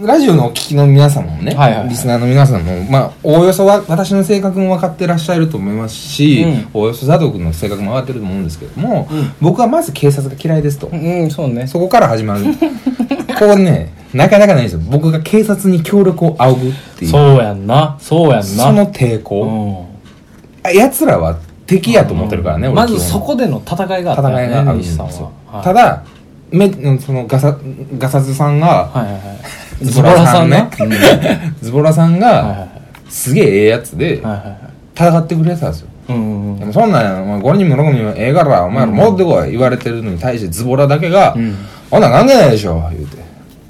ラジオのお聞きの皆さんもね、はいはいはいリスナーの皆さんも、まあ、おおよそは私の性格も分かってらっしゃると思いますし、うんおおよそ佐藤君の性格も分かってると思うんですけども、うん僕はまず警察が嫌いですと。うんそうねそこから始まる。こうね、なかなかないんですよ。僕が警察に協力を仰ぐっていう。そうやんなそうやんなその抵抗。うあ奴らは敵やと思ってるからね、俺んまずそこでの戦いがあったよね戦いがあるんですよは。はいただ、め、そのガサ、ガサズさんが、はいはいはいズボラさんね。ズボラさんが、すげえええやつで、戦ってくれてたんですよ。うんうんうん。でもそんなん、お前5人も6人もええから、お前ら戻ってこい、言われてるのに対してズボラだけが、うんほんなん関係ないでしょ、言うて。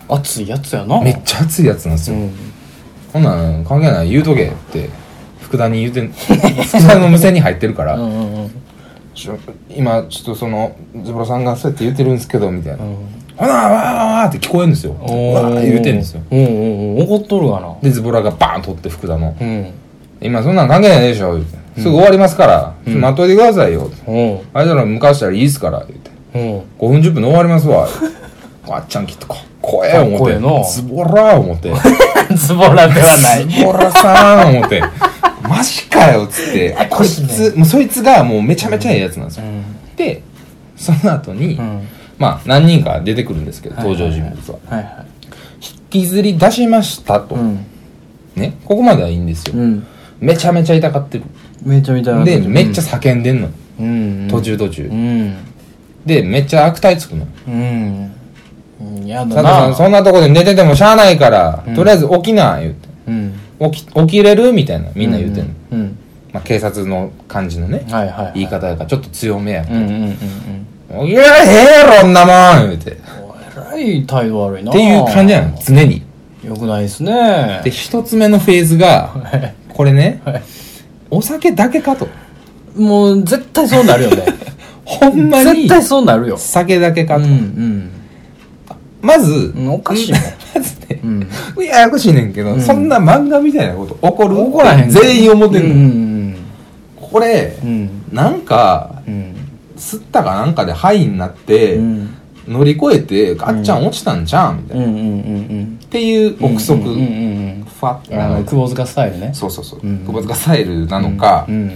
熱いやつやな。めっちゃ熱いやつなんですよ。うん。ほんなん関係ない、言うとけって、福田に言うてん、福田の無線に入ってるから、うんうんうん。今ちょっとそのズボラさんがそうやって言ってるんですけどみたいな、うんほなわーわーって聞こえるんですよ。わー言うてんですよ。うんうんうん。怒っとるがな。でズボラがバーン取って福田の。うん「今そんなん関係ないでしょ」言うて「すぐ終わりますから、ちょっと待っといてくださいよ」うん。あいつら向かしたらいいっすから」言うて。うん「5分10分で終わりますわ」あっちゃんきっとか怖えかっ思って。こええな。ズボラー思って。ズボラではない。ズボラさん思って。マジかよっつって。こいつもうそいつがもうめちゃめちゃええやつなんですよ、うん。でその後に、うんまあ何人か出てくるんですけどはい登場人物は。はいはい。引きずり出しましたと、うん。ね。ここまではいいんですよ、うん。めちゃめちゃ痛がってる。めちゃめちゃでめっちゃ叫んでんの、うん。途中途中、うん。でめっちゃ悪態つくの。うん。うんやだな。んそんなとこで寝ててもしゃあないから、うん。とりあえず起きな言うて。うん。起き起きれるみたいなみんな言うてんの、うんうんまあ、警察の感じのね、はいはいはい。言い方やからちょっと強めや、うんうんうんうん起きれへんやろんなもん言うて。っえらい態度悪いな。ていう感じなの常に。よくないですね。で一つ目のフェーズがはい これねはい。お酒だけかと。もう絶対そうなるよね。ほんまに絶対そうなるよ。酒だけかと、うんまず、うんおかしいもん。まずね、うん。ややこしいねんけど、うん。そんな漫画みたいなこと起こる怒らへん全員思ってんの、うんこれ、うん。うん。なんかうん吸ったかなんかでハイになって、うん。乗り越えてガッチャン落ちたんじゃんみたいな、っうんうんうん。ていう憶測、ファッうんあの窪塚スタイルね。そうそうそう、うん。久保塚スタイルなのか、うん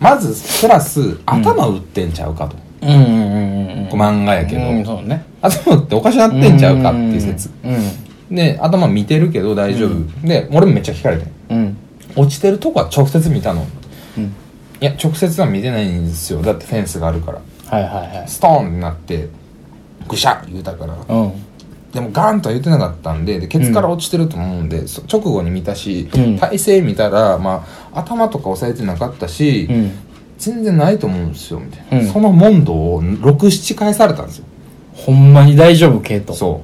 まずプラス頭打ってんちゃうかと、うんうんうんうん漫画やけど、うんそうね。頭打っておかしなってんちゃうかっていう説、うんで頭見てるけど大丈夫、で俺もめっちゃ聞かれてうん。落ちてるとこは直接見たの。うんいや直接は見てないんですよ。だってフェンスがあるから。はいはいはい。ストーンになってぐしゃ言うたから。うん。でもガーンとは言ってなかったんででケツから落ちてると思うんで、そ直後に見たし、うん。体勢見たら、まあ、頭とか押さえてなかったし、うん。全然ないと思うんですよみたいな、うん。その問答を67回されたんですよ。ほんまに大丈夫ケイト。そ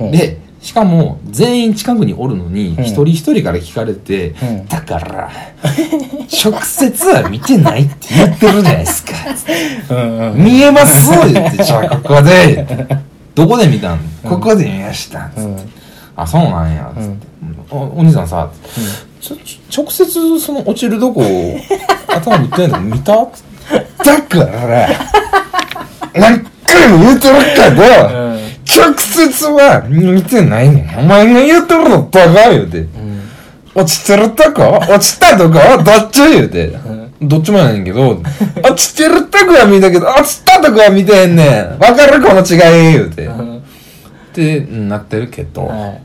う。うん。でしかも全員近くにおるのにうん。一人一人から聞かれて、うん。だから直接は見てないって言ってるじゃないですか。見えます言ってじゃあここで。どこで見たん？ここで見ましたつって、うん。あそうなんや。つって、おお兄さんさ、直接その落ちるとこ頭打ってんの見た？だから何回も言うてるけど、うん直接は見てないねん。お前が言うてるのバカ言うて。落ちてるとこ？落ちたとこどっち言うて？どっちもやねんけど、落ちてるとこは見たけど、落ちたとこは見てへんねん。わかるこの違い言うて。うん。ってなってるけど、はい。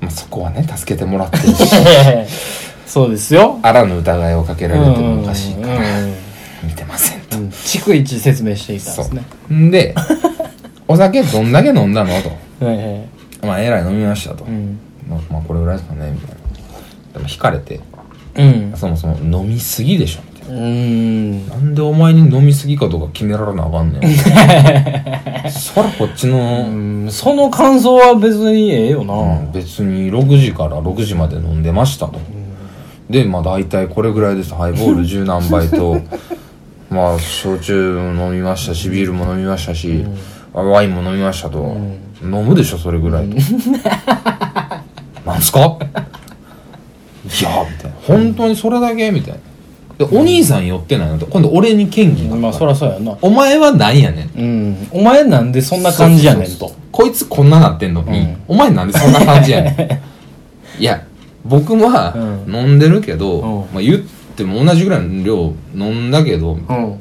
まあ、そこはね、助けてもらってるし、そうですよ。あらぬ疑いをかけられてもおかしいか。ら、うん。見てませんと。うん。逐一説明していたんですね。んで、お酒どんだけ飲んだの？と。はいはいまあ、えらい飲みましたと。うんまあ、まあ、これぐらいですかね、みたいな。でも、引かれて、うんそもそも飲みすぎでしょ、みたいな。うんなんでお前に飲みすぎかどうか決められなあかんねん。そらこっちの、うんその感想は別にええよなうん別に6時から6時まで飲んでましたと。で、まあ大体これぐらいです。ハイボール十何杯と、まあ焼酎も飲みましたし、ビールも飲みましたし、ワインも飲みましたと。飲むでしょ、それぐらいと。なんすか？いや、みたいな。本当にそれだけ？みたいな。で、お兄さん寄ってないの？と、今度俺に嫌疑が。まあそらそうやな。お前は何やねん。うん。お前なんでそんな感じやねんと。こいつこんななってんのに、うん。お前なんでそんな感じやねん。いや僕はうん。飲んでるけど、うん。まあ、言っても同じぐらいの量飲んだけどうん。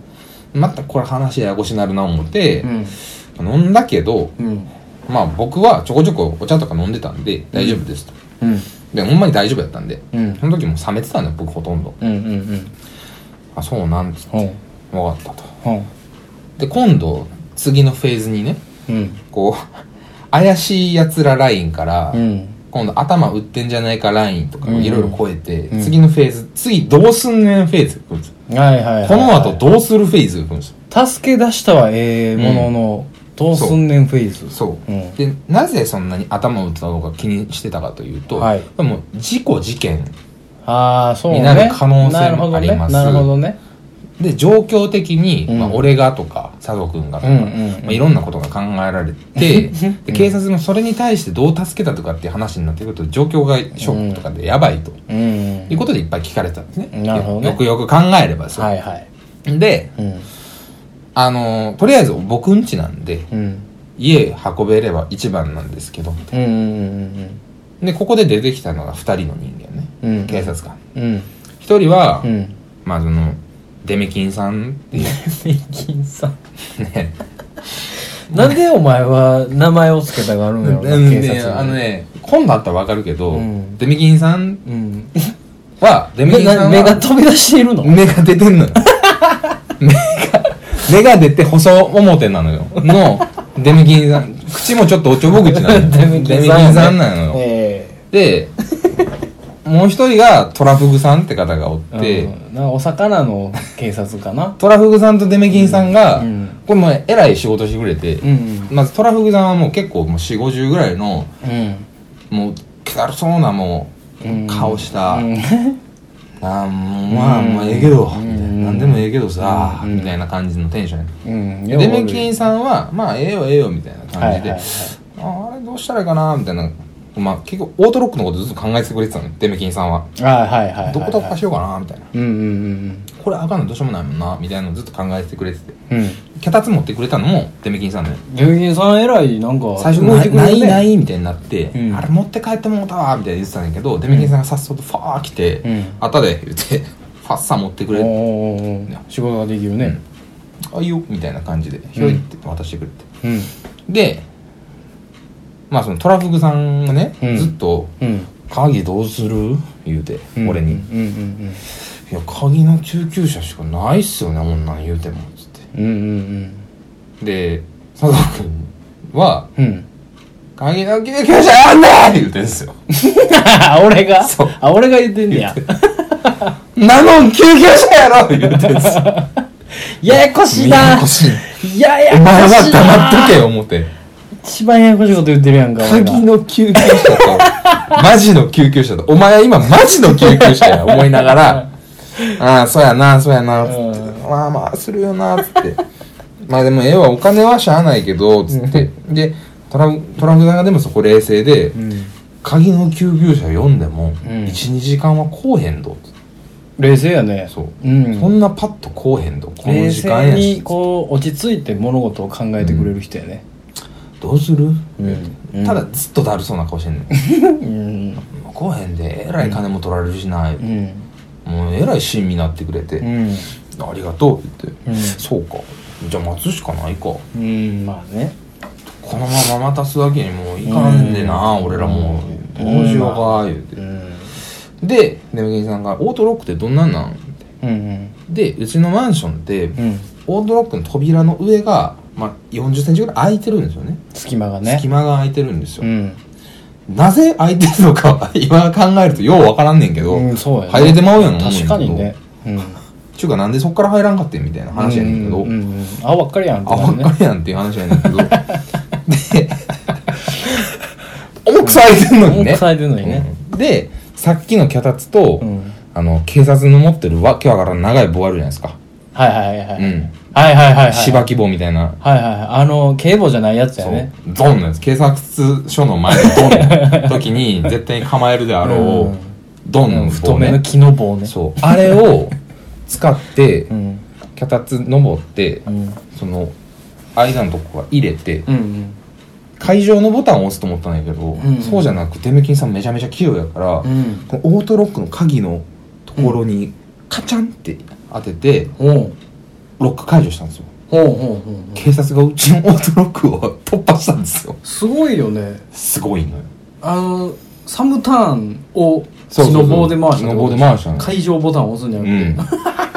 またこれ話ややこしになるな思ってう、ん飲んだけどうん。まあ僕はちょこちょこお茶とか飲んでたんで大丈夫ですと、うん。でほんまに大丈夫やったんでうん。その時もう冷めてたのよ僕ほとんど。うんうんあそうなんつってうん。分かったと。うん。で今度次のフェーズにねうん。こう 怪しいやつらラインから、うん。今度頭打ってんじゃないかラインとかうん。うんいろいろ超えて、うん。次のフェーズ次どうすんねんフェーズ。が来るんですよはいはいはい。この後どうするフェーズ？が来るんですよ助け出したはええもののどうすんねんフェーズそう、う。ん。でなぜそんなに頭を打ったのか気にしてたかというと、はい。でも事故事件ああそうね。になる可能性もあります。なるほどね。で状況的に、うん。まあ、俺がとか佐藤君がとか、うんうんうん。まあ、いろんなことが考えられてで警察もそれに対してどう助けたとかっていう話になってくると状況がショックとかでやばいと、うん。いうことでいっぱい聞かれてたんですね。ね。よくよく考えればですよ、はいはい。でうんあのーとりあえず僕ん家なんでうん。家運べれば一番なんですけどみたいな。でここで出てきたのが2人の人間ね、うん。うん警察官。うん。うん1人は、うん。まあそのデメキンさんっていう。ネ金さん。ね。なんでお前は名前を付けたがるんやろなうん。警察に。であのね今度あったらわかるけど、うん。デメキンさんうん。はデメ目キンさんはが目が飛び出しているの？目が出てんのよ。目が目が出て細表なのよ。のデメキンさん。口もちょっとおちょぼ口なのよ。デメキンさんなのよ、えでもう一人がトラフグさんって方がおっえて、お魚の警察かな。トラフグさんとデメキンさんが、うん。これもうえらい仕事してくれて、うんまずトラフグさんはもう結構もう4 5 0ぐらいのうん。もう気だるそうなもう、うん。顔した、うん。あーもうまあまあええけど、うん。みたいな何でもええけどさ、うん。みたいな感じのテンションやうん。でデメキンさんはまあええよええよみたいな感じで、ああれどうしたらいいかなみたいな。まあ結構オートロックのことずっと考えてくれてたのよデメキンさんは。あはいはいはいはい。どこ突破しようかなみたいな。うんうんこれあかんのどうしようもないもんなみたいなのをずっと考えてくれてて。うん。うん脚立持ってくれたのもデメキンさんだよデメキンさん偉いなんか。最初ない動いてないない。みたいになって、うん。あれ持って帰ってもうたわみたいな言ってたんだけど、デメキンさんがさっそとファー来て、うん。あたで言ってファッサー持ってくれ。仕事ができるね。あいいよ。みたいな感じで。ひょいって渡してくれて、うん。でまあそのトラフグさんがね、うん。ずっとうん「鍵どうする?」言うて、うん。俺に。うん。うん「いや鍵の救急車しかないっすよねこんなん言うても」つって。うん。うん。うん。で佐藤君はうんうん「鍵の救急車やんねん!」って言うてんすよ。あ俺が？そう。あ俺が言ってんねや「なのん救急車やろ! 」って言うてんすよややこしい。やなやこしいややお前はこしいな黙っとけよ思って。一番ややこしいこと言ってるやんか鍵の救急車と マジの救急車とお前は今マジの救急車や思いながら。ああそうやなそうやなつって。うん。まあまあするよなつって。まあでもええわお金はしゃあないけどつって。でトラトランクさんがでもそこ冷静でうん。鍵の救急車呼んでもうん。12時間は来おへんど冷静やね。そう。うん。そんなパッと来おへんどこの冷時間静にやしこう落ち着いて物事を考えてくれる人やね。どうする？うん。ただずっとだるそうな顔してんねん。うん。来おへんで。えらい金も取られるしない。うん。もうえらい親身になってくれて、うん。ありがとうって言って、うん。そうか。じゃあ待つしかないか。うん。まあね。このまま待たすわけにもいかんでな、うん。俺らもどうんうしようか言うて、うんでデメキンさんが「オートロックってどんなんなん?」ってうん。でうちのマンションって、うん。オートロックの扉の上が、まあ、4 0ンチぐらい空いてるんですよね。隙間がね。隙間が空いてるんですよ、うん。なぜ空いてるのかは 今考えるとようわからんねんけど、うんそうやね。入れてまうやん思うんやけど。確かにね。うん。ちゅうかなんでそっから入らんかってんみたいな話やねんけど、うんうんうん。青ばっかりやんってあ、ばっかりやんっていう話やねんけど。で、重くされてんのにね。重くされてんのにね。うん。で、さっきの脚立と、うんあの、警察の持ってるわけわからん長い棒あるじゃないですか。はいはいはいはいうん。はいはいはいはい芝木棒みたいな。はいはいはいあの警棒じゃないやつやそうね。ドンのやつ。警察署の前のドンの時に 絶対に構えるであろう、うんドンの棒、ね。太めの木の棒ねそう。あれを使ってう、ん脚立登って、うんその、間のとこが入れて、うんうん会場のボタンを押すと思ったんやけど、んそうじゃなくてメキンさんめちゃめちゃ器用やから、うん。このオートロックの鍵のところにカチャンって当ててほう。ロック解除したんですよ。警察がうちのオートロックを突破したんですよ。すごいよね。すごいのよ。あのサムターンをそうそうそう。血の棒で回した血の棒で回したの。会場ボタンを押すんじゃなくて、うん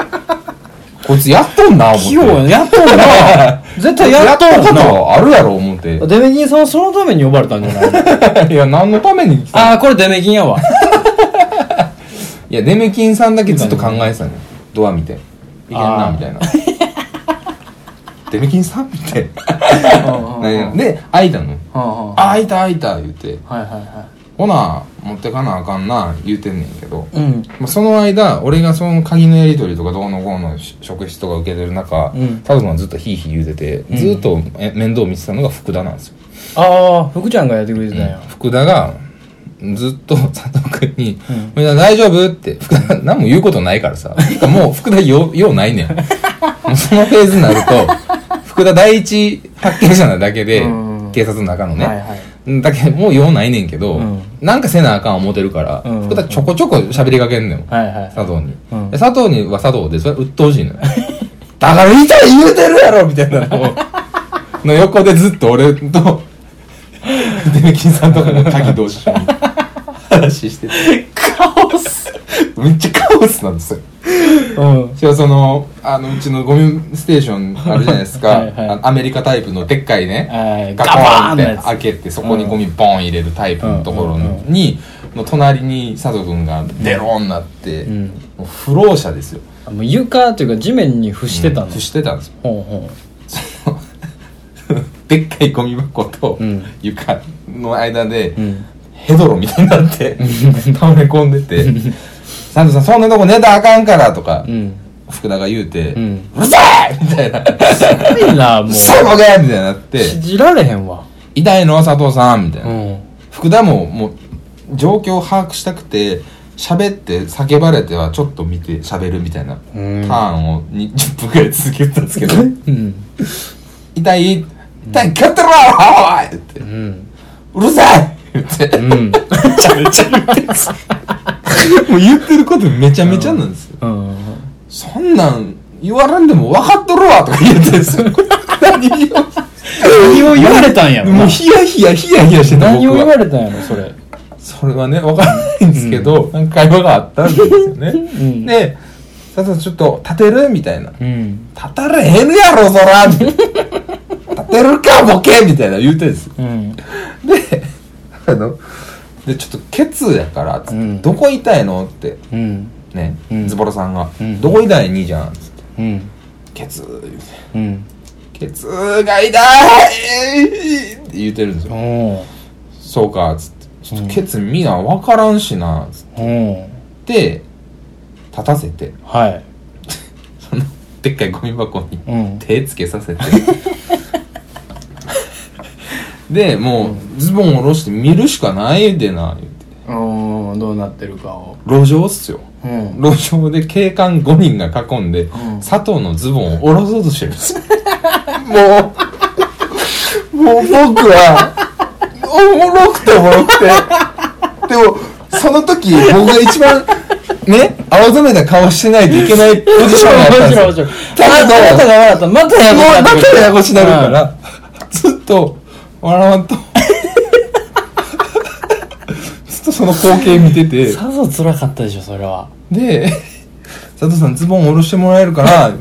こいつやっとんな思って。器用やっとんな。絶対やっとやっとんんなことあるやろ思って。デメキンさんはそのために呼ばれたんじゃないいや何のために来たの？ああこれデメキンやわ。いやデメキンさんだけずっと考えてたのよ。ドア見て。いけんなみたいな。デメキンさんみたいなで開いたの。はあはあ開いた開いた言うて。あはいはいはほな持ってかなあかんな言うてんねんけど。いうん。まあその間俺がその鍵のやり取りとかどうのこうのし職質とか受けてる中うん。タズマはずっとヒーヒー言うてて、うん。ずっとえ面倒見てたのが福田なんですよ、ああ福ちゃんがやってくれてたんや。福田がずっと佐藤君にうん「みんな大丈夫?」って福田何も言うことないからさ。もう福田ようないねん。もうそのフェーズになると福田第一発見者なだけでうん。警察の中のね、はいはいだけどもう用ないねんけど、うん。なんかせなあかん思ってるから、うん。福田ちょこちょこ喋りかけんのよ、はいはい。佐藤に、うん。で佐藤には佐藤でそれ鬱陶しいのよ。だから言いたい言うてるやろみたいなのを の横でずっと俺と デメキンさんとかの鍵同士に話してて。カオス。めっちゃカオスなんですよ。うん。しかもそのあのうちのゴミステーションあるじゃないですか。はいはい。あアメリカタイプのでっかいねはい。ガコーンってンのやつ。開けてそこにゴミボン入れるタイプのところうん。うん。にの隣に佐藤君がデローンなって、うん。もう不老者ですよ。あもう床というか地面に伏してたの。伏してたんですよ。ほうほ でっかいゴミ箱とうん。床の間で、ううんヘドロみたいになって倒れ込んでて「サンドさんそんなとこ寝たらあかんから」とか、うん。福田が言うて「ううんるさい!」みたいな。すごいな「もう。そこが!」みたいになって信じられへんわ「痛いの佐藤さん」みたいな、うん。福田ももう状況を把握したくて喋って叫ばれてはちょっと見て喋るみたいなタうん。ーンをに10分くらい続けてたんですけどうん「痛い？痛い？勝ってろおい!」って。うん「うるさい!」言ってうんめちゃめちゃ言ってんすもう言ってることめちゃめちゃなんですよ。うんそんなん言われんでも分かっとるわとか言ってんですよ。何を何を言われたんやろなもうヒヤヒヤヒヤヒヤしてた何を。言われたんやろそれそれはね、分からないんですけど、なんか会話があったんですよね。んで、佐藤ちょっと立てるみたいな。うん立たれへんやろ、そら立てるか、ボケみたいな言うてんですよ。うんで、あの、で、ちょっとケツやから、つってうん。どこ痛いの？って。うん。ね、うん。ズボラさんが、うん。どこ痛い？にじゃん。つって。うん。ケツ言うてうん。ケツが痛いって言うてるんですよ、おそうかつって。ちょっとケツ見な分からんしなつっおて立たせて。はい。そのでっかいゴミ箱にうん。手つけさせて でもうズボン下ろして見るしかないでな言って。うんどうなってるかを。路上っすよ。うん。路上で警官5人が囲んで、ん。佐藤のズボンを下ろそうとしてるんです。よ もうもう僕はおもろくておもろくて。でもその時僕が一番ね青ざめた顔してないといけないポジションやったんですよ。だけどまたやこしになるから、ずっと笑わんと。ずっとその光景見てて。さぞ辛かったでしょそれは。で 佐藤さんズボン下ろしてもらえるから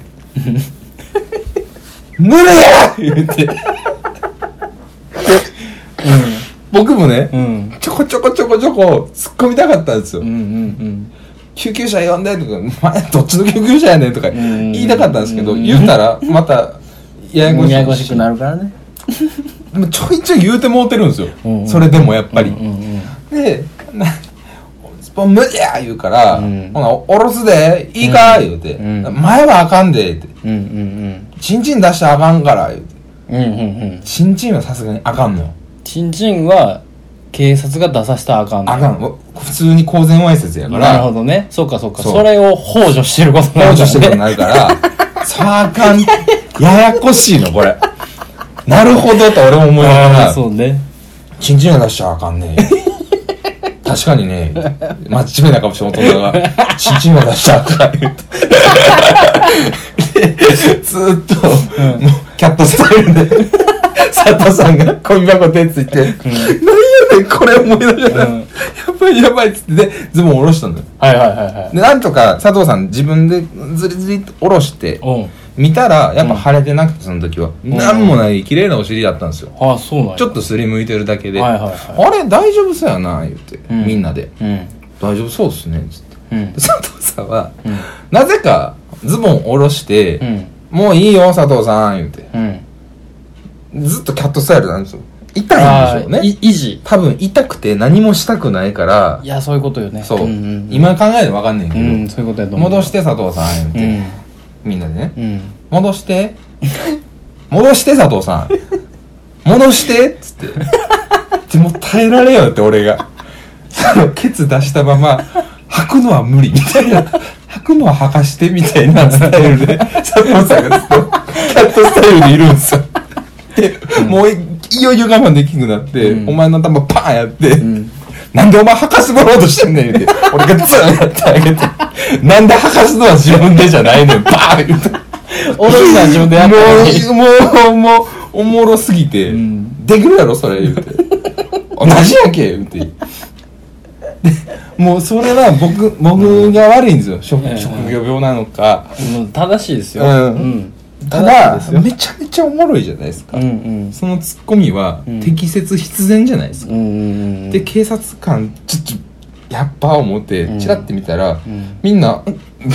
無理や！言って。僕もね、うん。ちょこちょこちょこちょこ突っ込みたかったんですよ、うんうん救急車呼んでとか「前どっちの救急車やねん」とかん。言いたかったんですけど、うん。言ったらまたややこしくなるからねでもちょいちょい言うてもうてるんですよ、うんそれでもやっぱり、うんうんでなスポン無理や言うから、うん。ほなおろすでいいか、言うて、うん。前はあかんでって。うんうんうん。チンチン出したらあかんから言うて。うんうんうん。チンチンはさすがにあかんのよ。チンチンは警察が出させたらあかんのあかん。わ普通に公然わいせつやかなるらほどね。そうかそうか。それを幇助してることになる補助してることにねなるから。さああかん。ややこしいのこれ なるほどと俺も思いながあら。あそうね。チンチンは出しちゃあかんね。確かにね。真面目なかもしれん大人が。チンチンは出しちゃあかん。言うてでずーっと、もうキャットスタイルで。佐藤さんがゴミ箱手ついて、何やねんこれ思いながら、うん。やばいやばいっつって。でズボン下ろしたんだよ。はいはいはいはい。でなんとか佐藤さん自分でずりずりと下ろして。うん見たらやっぱ腫れてなくてその時は、ん。なん。もない綺麗なお尻だったんですよ。ああそうなんや。ちょっとすりむいてるだけで、はいはいはい。あれ大丈夫そうやな言って、うん。みんなで。うん。大丈夫そうっすねつって。うん。で佐藤さんは、うん。なぜかズボン下ろして、うん。もういいよ佐藤さん言って。うん。ずっとキャットスタイルなんですよ。痛いんでしょうね。維持。多分痛くて何もしたくないから。いやそういうことよね。そう、んん今考えて分かんねんけど、うんそういうことやと思う。戻して佐藤さん言って、うんみんなでね。うん。戻して。戻して佐藤さん。戻して。っつって。でもう耐えられよって俺が。そのケツ出したまま履くのは無理。みたいな。履くのは履かしてみたいなスタイルで佐藤さんがずっとキャットスタイルでいるんですよ。で、もういいよいよ我慢できなくなって、うん。お前の頭パーンやって、ん。なんでお前履かしてもらおうとしてんねん言って俺がツーンやってあげてなんで履かすのは自分でじゃないねんパーン言って。おろ自分でやったのにもう、もう、もう、おもろすぎて、ん。できるやろ、それ、言うて。同じやんけ、言うて。で、もう、それは僕、僕が悪いんですよ。職うん。職業病なのか。もう正しいですよ。うん。た正だしいですよ。めちゃめちゃおもろいじゃないですか。うんうん。そのツッコミは、うん。適切必然じゃないですか。うんうんうん。で、警察官、ちょっと、やっぱ思ってう、ん。チラって見たら、ん。みんな、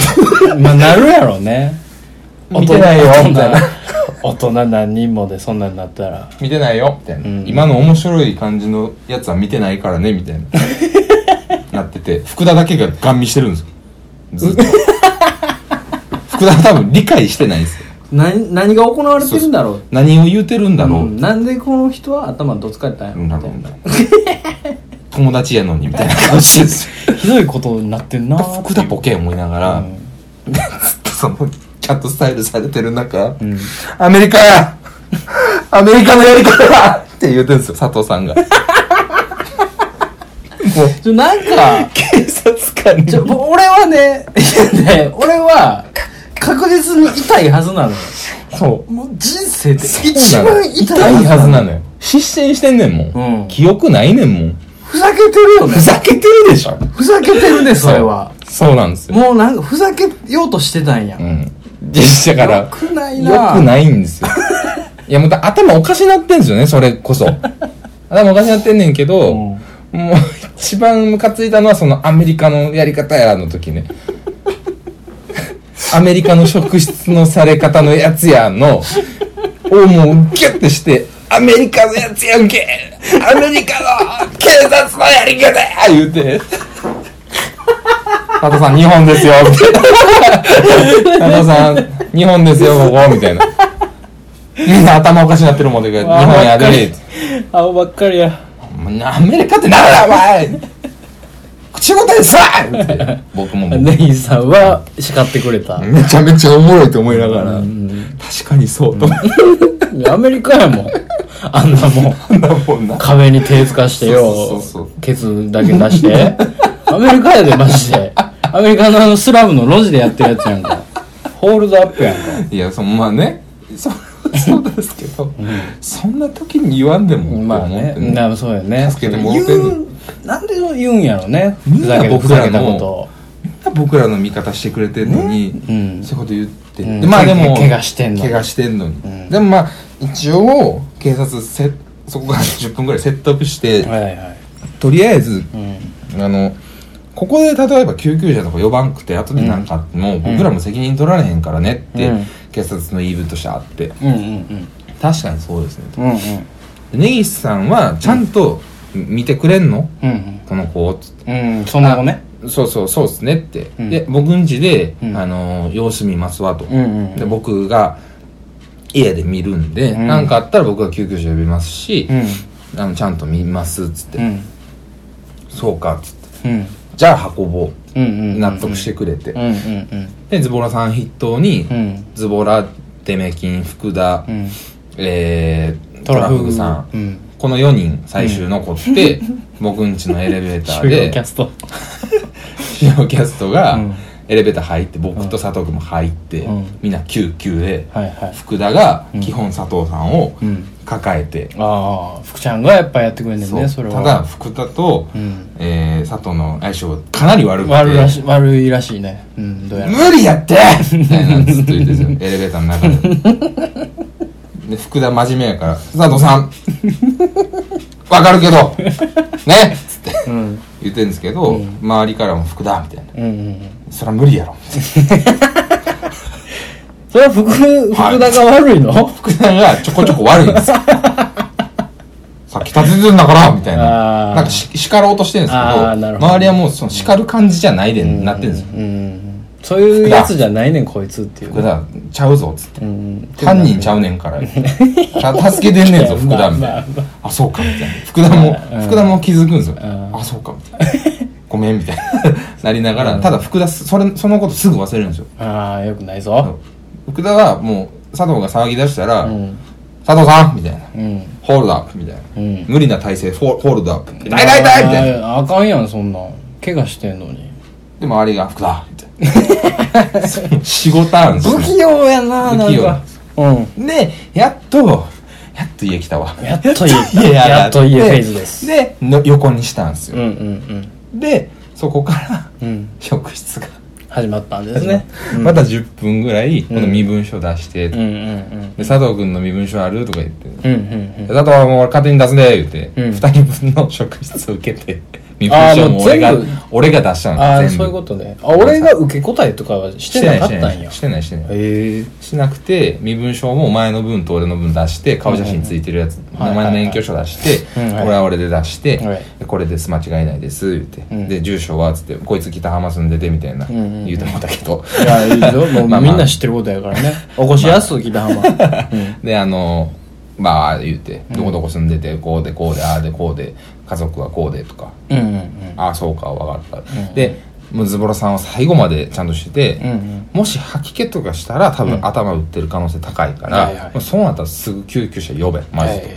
まあなるやろうね。見てないよみたいな。大人何人もでそんなんなったら。見てないよみたいな、うん。今の面白い感じのやつは見てないからねみたいな。なってて福田だけがガン見してるんですよ。ずっと。福田は多分理解してないんですよ。何何が行われてるんだろう。何を言うてるんだろう、うん。なんでこの人は頭どつかれたんやろう。んみたいな友達やのにみたいな感じです。よひどいことになってんな。ー福田ボケ思いながら、うん。ずっとそのキャットスタイルされてる中、うん。アメリカや!アメリカのやり方だ!って言うてるんですよ佐藤さんが。もうちょなんか警察官に。ちょ俺はねいやね俺は確実に痛いはずなのよ。そう。もう人生で一番痛い痛いはずなのよ。失神してんねんもん、うん。記憶ないねんもんふざけてるよね。ふざけてるでしょ。ふざけてるねそれは。そうなんですよ。もうなんかふざけようとしてたんや、うん。だからよくないな。よくないんですよ。いやもうだ頭おかしなってんですよねそれこそ。頭おかしなってんねんけど、うん。もう一番ムカついたのはそのアメリカのやり方やの時ね。アメリカの職質のされ方のやつやのをもうギュッてしてアメリカのやつやんけ。アメリカの警察のやり方や。言うて。佐藤さん日本ですよ。みたいな佐藤さん日本ですよここみたいな。みんな頭おかしなってるもんで日本やで。青ばっかりや。アメリカってなんだお前。口答えさって僕もネギさんは叱ってくれた、めちゃめちゃおもろいと思いながら、うん。確かにそうと思ってアメリカやもん あんなもん。んだもんな。壁に手つかしてよそうそうそうケツだけ出して アメリカやでマジで。アメリカのあのスラムの路地でやってるやつやんか。ホールドアップやんか。いやそのまあね。そそうですけど、そんな時に言わんでもまあね。ね。なそうやね。助けてもろてなんで言うんやろね。僕らのふざけたこと。僕らの味方してくれてんのに、うん。そういうこと言って、うん。でまあでもけ怪我してんのに。怪我してんのに、ん。でもまあ一応警察せそこから10分ぐらい説得して、はいはい。とりあえずうん。あのここで例えば救急車とか呼ばんくて後で何かあっても、僕らも責任取られへんからねって、うん。警察の言い分としてあって。うんうん確かにそうですねうんうん。根岸さんはちゃんと見てくれんの、うんこの子つって。うんうんその後ね。そうそうそうっすねって、うん。で僕ん家で、うん。あの様子見ますわと、うんうん。で僕が家で見るんでうん。何、かあったら僕が救急車呼びますしう、ん。あのちゃんと見ますっつって、うん。そうかっつって。うん。じゃあ運ぼう。納得してくれて、でズボラさん筆頭に、うん。ズボラデメキン福田、うん。えー、トラフグ。さん、うん。この4人最終残って、僕んちのエレベーター 主要でキャスト。主要キャストがうんエレベーター入って僕と佐藤君も入って、うん。みんな救急で、はいはい。福田が基本佐藤さんをうん。抱えて、ああ福ちゃんがやっぱやってくれんねんそう。ねそれは。ただ福田と、うん。えー佐藤の相性かなり悪くて。悪いらし悪いらしいね。うんどうやら。無理やって！みたいなのずっと言ってるエレベーターの中で。で福田真面目やから「佐藤さんわかるけど ね！っ!」つってうん。言ってるんですけど、周りからも「福田」みたいな。うんうんうん「そりゃ無理やろ」それは福福田が悪いの？福田がちょこちょこ悪いんですよ。さっき立ててるんだからみたいな。なんかし叱ろうとしてるんですけどど。周りはもうその叱る感じじゃないでなってるんですよ。うんうんそういうやつじゃないねんこいつっていう福田ちゃうぞっつって。うん犯人ちゃうねんから。助けてんねんぞ福田みたいまあ。な。あそうかみたいな。福田もうん。福田も気づくんですよ。うん。あそうかみたいなごめんみたいな なりながらただ福田それそのことすぐ忘れるんですよ。ああよくないぞ。福田はもう佐藤が騒ぎ出したらうん。佐藤さんみたいな。うん。ホールドアップみたいな。うん。無理な体勢フォホールドアップ。痛い痛い痛いみたいな。なあかんやんそんなん。怪我してんのに。で周りが福田。みたいなその仕事あるんですよ不器用やななん不器用。か。うん。でやっとやっと家来たわ。やっと家 家やっと家フェーズです。での横にしたんですよ。うんうんでそこから職質が始まったんですね。うん。また10分ぐらいこの身分証出して、佐藤君の身分証ある？とか言って、佐藤はもう俺勝手に出すね言って、うん。2人分の職質を受けて身分証も俺が俺が出したのああそういうことね。あ俺が受け答えとかはしてなかったんや。してないしてないしてないしなくて身分証もお前の分と俺の分出して顔写真ついてるやつ、名前の免許証出して、俺は俺で出して、はい。これです間違いないです言って、うん。で住所はつってこいつ北浜住んでてみたいな、言うてもらったけど。いやいいぞ。もうみんな知ってることやからね。起こしやす北浜。うん。であのまあ言ってどこどこ住んでてこうでこうでああでこうで家族はこうでとか。うんうんああそうか分かった、うんでズボラさんは最後までちゃんとしてて、うんうん。もし吐き気とかしたら多分うん。頭打ってる可能性高いから、はいはい。もうそうなったらすぐ救急車呼べマジで、は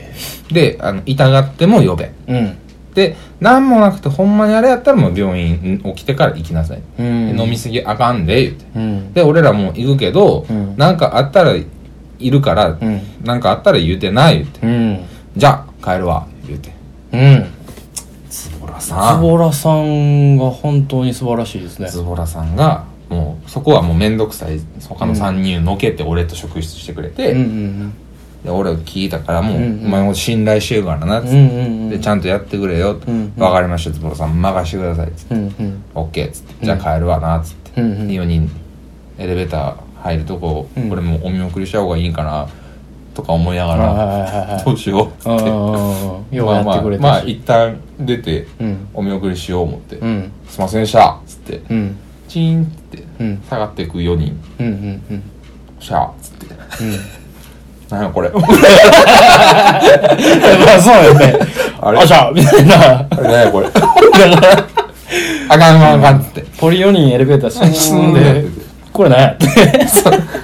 い。で。あの痛がっても呼べ。うん。で何もなくてほんまにあれやったらもう病院起きてから行きなさい、うん。で飲みすぎあかんで言って。うん。で俺らも行くけど、うん。なんかあったらいるから、うん。なんかあったら言うてない言って。うん。じゃあ帰るわ言うて。うん。ズボラさん。ズボラさんが本当に素晴らしいですね。ズボラさんがもうそこはもう面倒くさい。他の3人のけて俺と職質してくれて、うんうんで俺聞いたからもう、うんうん。お前も信頼してるからなっつって、うんうんうんでちゃんとやってくれよって、うんうん。分かりましたズボラさん。任してくださいっつって、うんうん。オッケーっつって。じゃあ帰るわなっつって、うんうん。4人。エレベーター入るとこ、うん。これもうお見送りした方がいいんかなとか思いながら、どうしようって。まあまあ、まあ一旦出てうん。お見送りしよう思って、うん。すいませんでしたっつってうん。チーンってうん。下がっていく4人。うんうんうん。シャーっつって。うん。何やこれ。まあそうよね。あれ？あしゃみたいな。何やこれ。あかんあかんあかんって。ポリ4人エレベーター進んでこれ何やって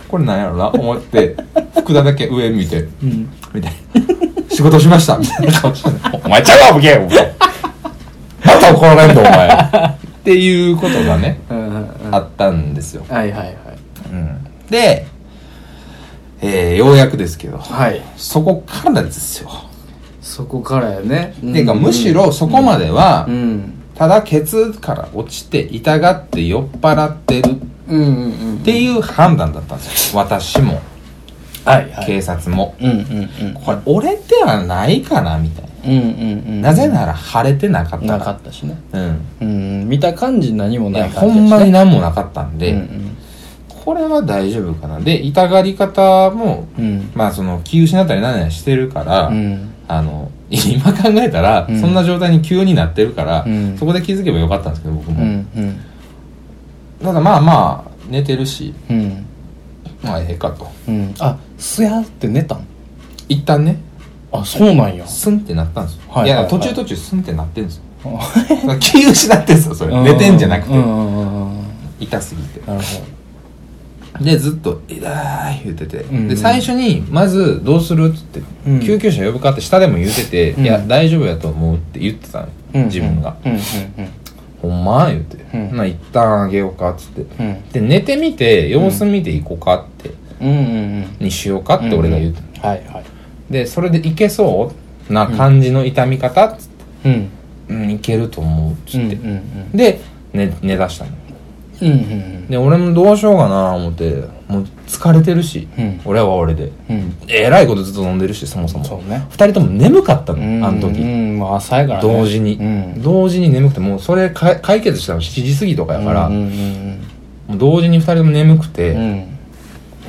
これ何やろな。思って福田だけ上見てうん。みたいな。仕事しました。みたいな顔してお前ちゃうわボケお前。また怒られんぞお前。っていうことがねうんうん。うんあったんですよ、はいはいはい。うん、で、えー、ようやくですけどはい。そこからですよ、そこからやね。っていうかむしろそこまでは、うん。ただケツから落ちて痛がって酔っ払ってるうんうんうんっていう判断だったんですよ。私も。はいはい。警察も、うんうんうん。これ俺ではないかなみたいな、うんうんうんなぜなら晴れてなかったならかったしね。うん。うん。見た感じ何もない感じほんまにな何もなかったんで、うんこれは大丈夫かな。で痛がり方もうん。うんまあその気失ったり何々してるから、うん。あの今考えたら、うん。そんな状態に急になってるから、うん。そこで気づけばよかったんですけど僕うも、んうんただまあまあ寝てるしうん。まあええかと。うん。あすやって寝たん？一旦ね。あそうなんや。スンってなったんですよ、はいはいはい。や途中途中スンってなってるんですよ。気失ってんですよそれ。うん。寝てんじゃなくて、うんうんうんうん。痛すぎて。なるほでずっと「痛い」言ってて、うんで最初にまず「どうする?」っつって、うん。救急車呼ぶかって下でも言ってて「うん。いや大丈夫やと思う」って言ってたの、うん自分が。うんうん「ほんま?」言って「うん。ほな一旦あげようか」っつって。うん。うんで寝てみて様子見ていこうかって、うんうんうん。にしようかって俺が言って、はいはい。でそれでいけそう？な感じの痛み方っつって。うん。うん、いけると思うっつって、うんうんうん。で寝寝だしたの。うんうん。で俺もどうしようかな思ってもう疲れてるし、うん。俺は俺で。うん。えらいことずっと飲んでるしそもそも。そうね。二人とも眠かったの、うん。あの時、うん。まあ朝やからね。同時に、うん。同時に眠くてもうそれか解決したの7時過ぎとかやから、同時に二人とも眠くて、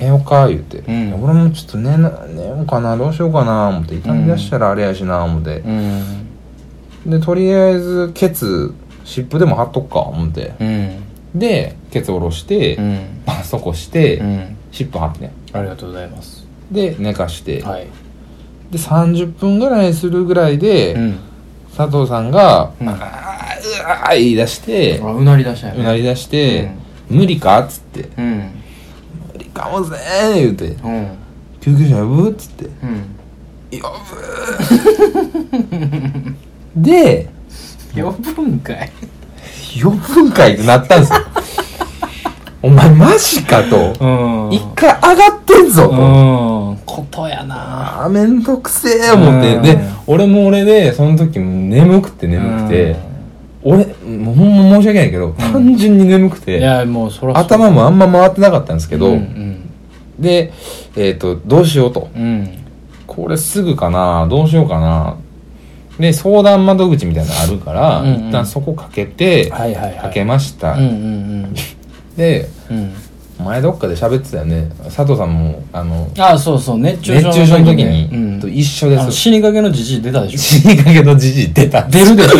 寝ようか言うて、俺もちょっと寝な寝ようかなどうしようかな思って痛み出したらあれやしな思って、うん。でとりあえずケツ湿布でも貼っとくか思って、うん。でケツ下ろして、うん。パソコして、うん。湿布貼ってね。ありがとうございます。で寝かして、はい。で30分ぐらいするぐらいで、うん。佐藤さんが「うん。あーうわー言い出してあうなり出したよね。うなり出して「無理か?」っつって。うん「無理かもぜー」言うて。うん「救急車呼ぶ?」っつって。うん「呼ぶ」で 呼ぶんかい。呼ぶんかいってなったんですよお前マジかと。うん。一回上がってんぞと。うん。ことやな。あーめんどくせえ思って。うん。で俺も俺でその時も眠くて眠くて。俺もうほんま申し訳ないけど単純に眠くいてやもうそ頭もあんま回ってなかったんですけどうんでえっとどうしようと。これすぐかなどうしようかな。で相談窓口みたいなのあるからうんうん。一旦そこかけてはいはいはい。かけました。うんうんでうんうん。前どっかで喋ってたよね。佐藤さんもあのあそうそう。熱中症の時にうん。と一緒です。死にかけのじじい出たでしょ。死にかけのじじい出た出るでしょ。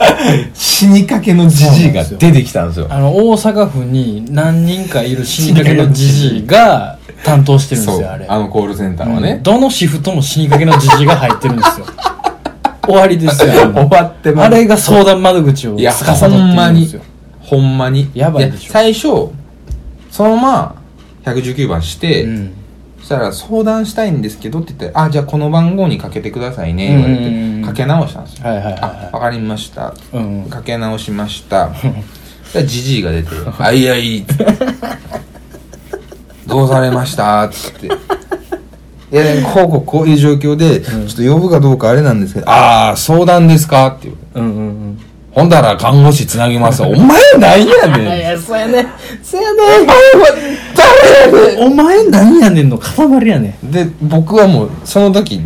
死にかけのじじいが出てきたんですよ。あの大阪府に何人かいる死にかけのじじいが担当してるんですよあれ。あのコールセンターはうん。ね、どのシフトも死にかけのじじいが入ってるんですよ。終わりですよ。終わってますあれが相談窓口をいや司ってるんですよほんまに。やばいでしょ。最初そのまま119番して、うん。そしたら相談したいんですけどって言って「あじゃあこの番号にかけてくださいね」言われてかけ直したんですよ。はいはいはいあはわかりました。いうんうん。かけ直しました。で じじいが出て「あいやいい」っ てどうされました?」っつって「いやこうこうこういう状況で、ちょっと呼ぶかどうかあれなんですけど「ああ相談ですか?」って言ううんうんうんほんだら看護師つなぎます。わお前なんやねん。やそうやね。そうやお前は誰やね お前なんやねんの塊やねん。で僕はもうその時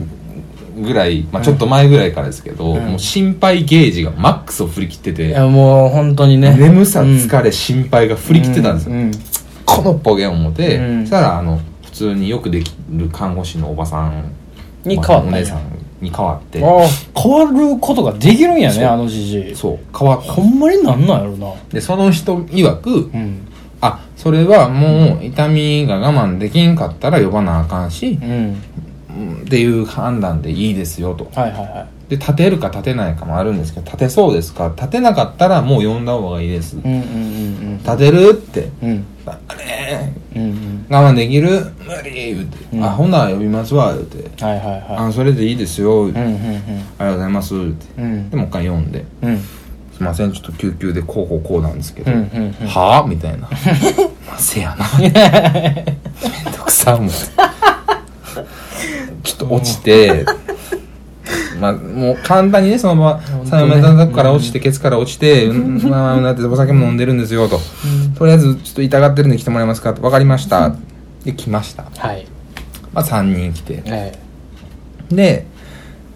ぐらい、まあ、ちょっと前ぐらいからですけど、うん。もう心配ゲージがマックスを振り切っていて、やもう本当にね。眠さ疲れ、心配が振り切ってたんですよ、うんこのボケ思って、うん。そしたらあの普通によくできる看護師のおばさん。に変わったんや。お姉さんに変わって変わることができるんやねあのじじいそう。変わったほんまになんなんやろな。でその人曰くうん。あそれはもう痛みが我慢できんかったら呼ばなあかんし、うん。うんっていう判断でいいですよと。はいはいはで立てるか立てないかもあるんですけど立てそうですか？立てなかったらもう呼んだ方がいいです、いうんうん立てるって。うん。うんあれうんうん。我慢できる？無理言うて、うん。あほな呼びますわ言うて、はいはいはあそれでいいですよ。言うて、いうんうん。ありがとうございます。言うてうん。うんでもう一回読んで。うん「すいませんちょっと救急でこうこうこうなんですけど、うんうんうん。はあ?」みたいな「まあせやな」めんどくさ思ってちょっと落ちてまあもう簡単にねそのまま当ね三メートルから落ちてケツから落ちてうん。まあなってお酒も飲んでるんですよととりあえずちょっと痛がってるんで来てもらえますかと分かりましたで来ましたはいまあ3人来てえで、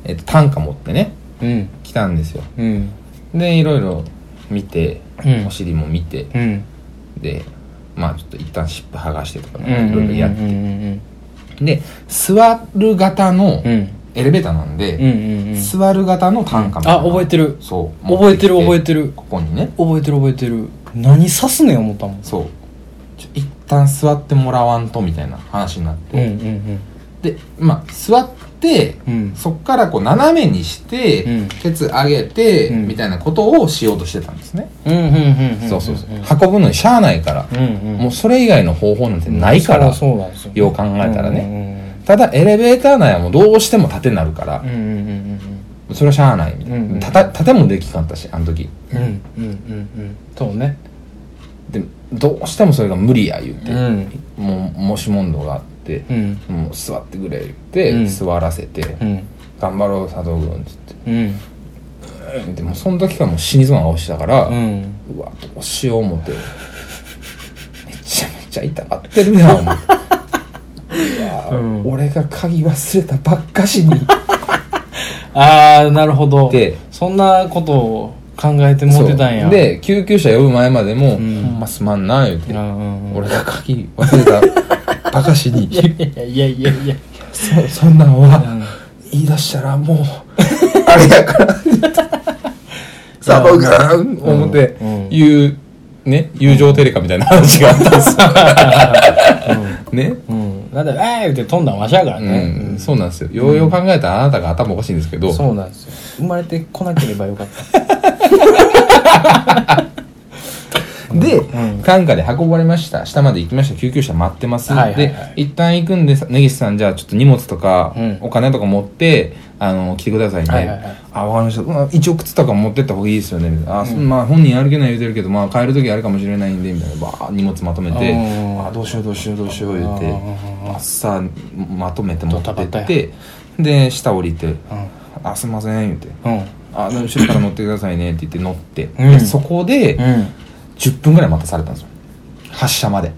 えっと短歌持ってねえうん来たんですようんでいろいろ見て、うんお尻も見てうんでまあちょっと一旦湿布剥がしてとかいろいろやって、で座る型のうんうんエレベーターなんで、うんうんうん。座る型の単価みたいな。あ覚えてる。そう。覚えてる覚えてる。ここにね。覚えてる覚えてる。何刺すねん思ったもん。そう。一旦座ってもらわんとみたいな話になって、うんうんでまあ座ってて、うん。そっからこう斜めにして、うん。ケツ上げて、うん。みたいなことをしようとしてたんですね、うんうんうんうんそうそうそう。運ぶのにしゃあないから、うんうん。もうそれ以外の方法なんてないから、よよう考えたらね。ねただエレベーター内はもうどうしても縦になるからうん、うんうんそれはしゃあないみたいな、うんうんたた縦もできかったしあの時。うんうんうんうん。うんそうね。でどうしてもそれが無理や言うて、うん。もうもしもんどがあって、うん。もう座ってくれ言って、うん。座らせて、うん。頑張ろう佐藤君っつって。うん。でもその時からもう死にそうな顔してたから、ううんわどうしよう思って。めちゃめちゃ痛がってるやん思ってうん。俺が鍵忘れたばっかしに。ああなるほど。でそんなことを考えてもうてたんや。で救急車呼ぶ前までも「うん。ますまんな」言うて、うん俺が鍵忘れたばかしに。いやいやいやいや。いやそそんなんは、うん。言い出したらもう あれやからさあ僕が思ってうん。言うね友情テレカみたいな話があったんですよ。ね。うんなんで「えー!」って飛んだんわしやからうねん。そうなんですよ。ようよう考えたらあなたが頭おかしいんですけど。そうなんですよ。生まれてこなければよかった で、うん。担架で運ばれました。下まで行きました。救急車待ってます、はいはいはい。で一旦行くんで根岸さんじゃあちょっと荷物とか、うん。お金とか持ってあの来てくださいね、はいはいはい。あわかりました、うん一応靴とか持ってった方がいいですよね。みたいなあ、そまあ本人歩けない言うてるけどまあ帰る時あるかもしれないんでみたいな。バー荷物まとめてうん。あどうしようどうしようどうしよう言うてうん。朝まとめて持ってってで下降りてう「あすいません」言うてんうん「あ後ろから乗ってくださいね」って言って乗って、そこで、うん10分ぐらい待たされたんですよ。発車まで。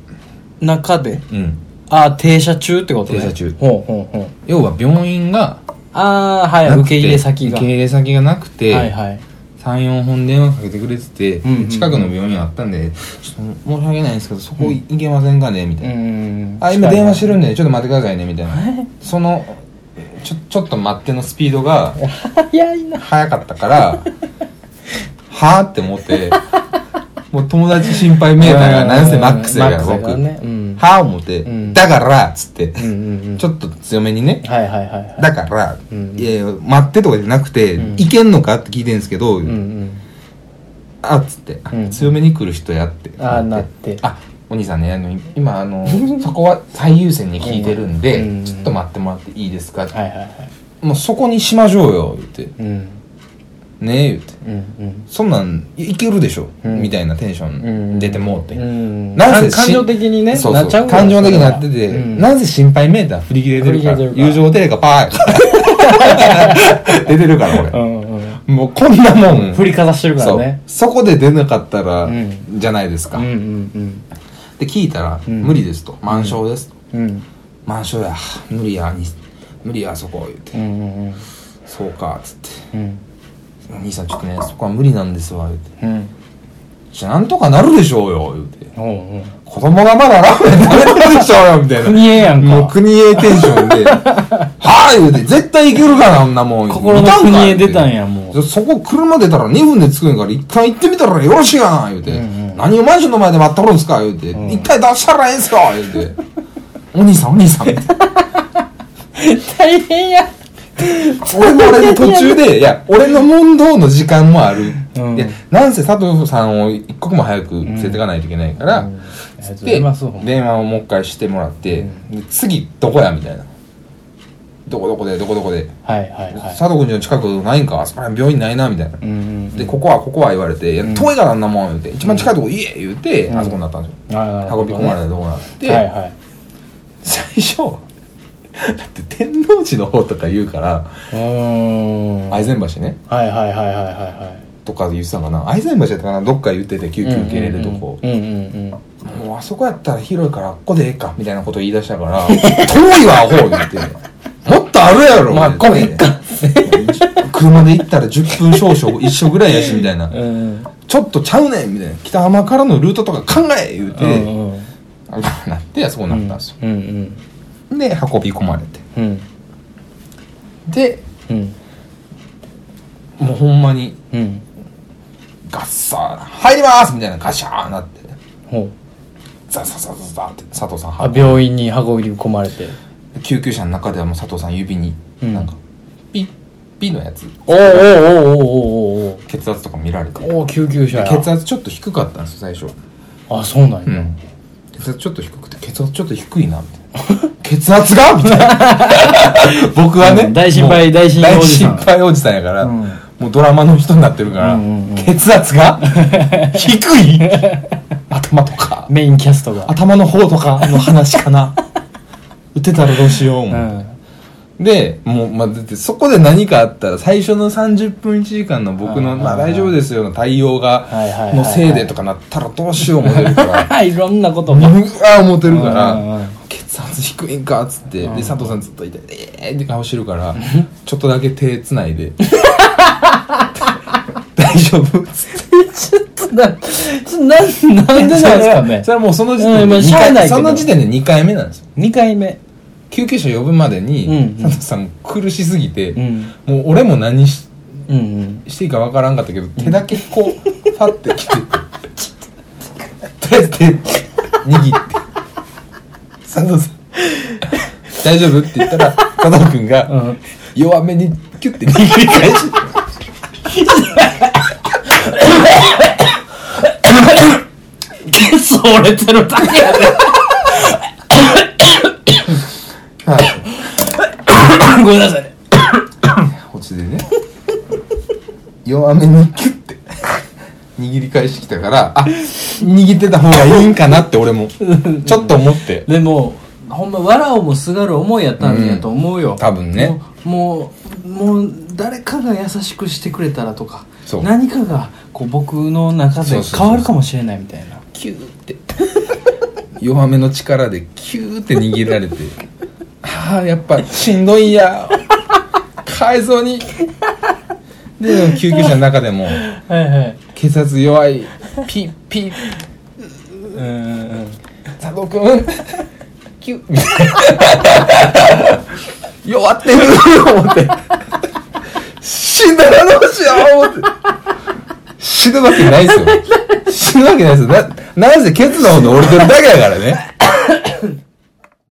中で？うん。あ停車中ってことね。停車中。ほうほうほう。要は病院がああはいなくて受け入れ先が。受け入れ先がなくて、はいはい。34本電話かけてくれてて、うんうんうん。近くの病院あったんでちょっと申し訳ないんですけどそこ行けませんかね？みたいな、んあ今電話してるんでちょっと待ってくださいね？みたいな。そのちょちょっと待ってのスピードが早いな。速かったからはあって思ってもう友達心配メーターがなんせマックスやから僕はあ思って、うん。だからっつって、ちょっと強めにね。だから、うんいや待ってとかじゃなくて、うん。いけんのかって聞いてんですけど、あっつって、うん。強めに来る人やって。ああなって。あお兄さんねあの今あの そこは最優先に聞いてるんで、うん。ちょっと待ってもらっていいですか、はいはいはい。もうそこにしましょうよ言って。うんねえ言って。うんうん。そんなんいいけるでしょ、うん。みたいなテンショうんン出てもうて、うん。なぜし感情的にねそうそう。なっちゃう感情的になってて、うん。なぜ心配メーター振り切れてるか。友情テレカパー出てるから俺、うんうん。もうこんなもん。振りかざしてるからね。そこで出なかったら、うん。じゃないですか、うんうんで聞いたら、うん。無理ですと。満床です。と、うん。うん。満床や。無理やに無理やそこ言うて、うんうんそうかっつって。うん「お兄さんちょっとねそこは無理なんですわ」言うて。うん「じゃあなんとかなるでしょうよ」言うて。おうおう「子供がまだラーメン食べてるでしょうよ」みたいな。国へやんか。もう国へテンションで「はい」言うて「絶対行けるからあんなもん」心の国へ出たんやもう。そこ車出たら2分で着くんやから一回行ってみたらよろしいやん言うて、うんうん。何をマンションの前で待っとるんすか言うて、ん。一回出したらええんすよ言うて。お兄さんお兄さん。大変や俺も俺の途中で いや俺の問答の時間もある、うん。いやなんせ佐藤さんを一刻も早く連れていかないといけないから、うん。ありがとうござでいますほんま電話をもう一回してもらって、で次どこやみたいな。どこどこでどこどこで、はいはいはい。佐藤君の近くないんか？あそこら辺病院ないなみたいな、でここはここは言われて「いや遠いからあんなもん」言うて「一番近いとこ言え」言うて、うん。あそこになったんですよ、運び込まれたとこになって、はいはい。最初だって天王寺の方とか言うから愛染橋ね。はいはいはいはいはいはい。とか言ってたかな。愛染橋やったかな。どっか言ってて救急受け入れるとこ、もうあそこやったら広いからあっこでええかみたいなこと言い出したから 遠いわアホ言って。もっとあるやろまあこれか車で行ったら10分少々 一緒ぐらいやしみたいな。うんちょっとちゃうねんみたいな。北浜からのルートとか考え言うて、うんうん。あなってあそこになったんですよ、うんうんで運び込まれて。うん。でうん。もうほんまにうん。ガッサー入ります！みたいなガシャーなってほう。ザザザザザって佐藤さんあ病院に運び込まれて。救急車の中ではもう佐藤さん指にうん。なんかピッピのやつ。おーおーおーおーおー血圧とか見られて。おーおー救急車や。血圧ちょっと低かったんですよ最初。あそうなんや、うん血圧ちょっと低くて血圧ちょっと低いなみたいな。血圧が？みたいな。僕はね、うん大心配大心配おじさん。大心配おじさんやから、うん。もうドラマの人になってるから、うん。うんうん血圧が？低い？頭とか。メインキャストが。頭の方とかの話かな。打てたらどうしよう。思うんでもう、まあ、そこで何かあったら最初の30分1時間の僕の「うんまあ大丈夫ですよ」の対応がのせいでとかなったらどうしよう思 ってるから。いろんなことうがわー思ってるから血圧低いんかっつってでうん。佐藤さんずっといて「ええー」って顔してるからちょっとだけ手つないで。大丈夫っつって。ちょっとな、ちょな、なんでなんですかね。それはもうその時点でその時点で2回目なんですよ。2回目。救急車呼ぶまでに、うんうん佐藤さん苦しすぎて、うん。もう俺も何しうんうん。していいかわからんかったけど、手だけこうファってきて とりあえず手握って佐藤さん大丈夫って言ったら佐藤君が、うん。弱めにキュッて握り返しケツ折れてるだけやで。はいごめんなさい。こっちでね弱めにキュッて握り返してきたからあ握ってた方がいいんかなって俺も。ちょっと思って。でも、ほんま、笑おうもすがる思いやったんやと思うよ。多分ね。もう、もう、誰かが優しくしてくれたらとか、そう。何かが、こう、僕の中でそうそうそう変わるかもしれないみたいな。キューって。弱めの力でキューって握られて。ああやっぱしんどいんや。改造に。で救急車の中でも はいはい。血圧弱いピッピ。ッうん。うん。佐藤君キュッ弱ってる思って。死んだらどうしよう思って。死ぬわけないですよ。死ぬわけないですよ。ななんせケツの方で折れてるだけだからね